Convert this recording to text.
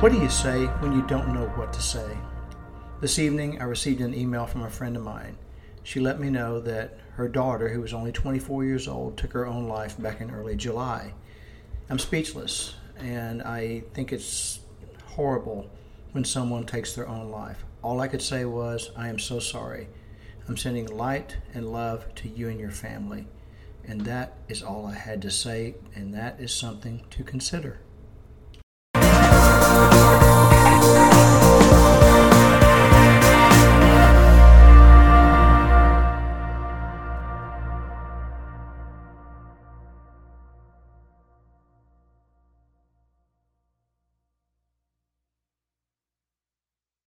What do you say when you don't know what to say? This evening, I received an email from a friend of mine. She let me know that her daughter, who was only 24 years old, took her own life back in early July. I'm speechless, and I think it's horrible when someone takes their own life. All I could say was, I am so sorry. I'm sending light and love to you and your family. And that is all I had to say, and that is something to consider.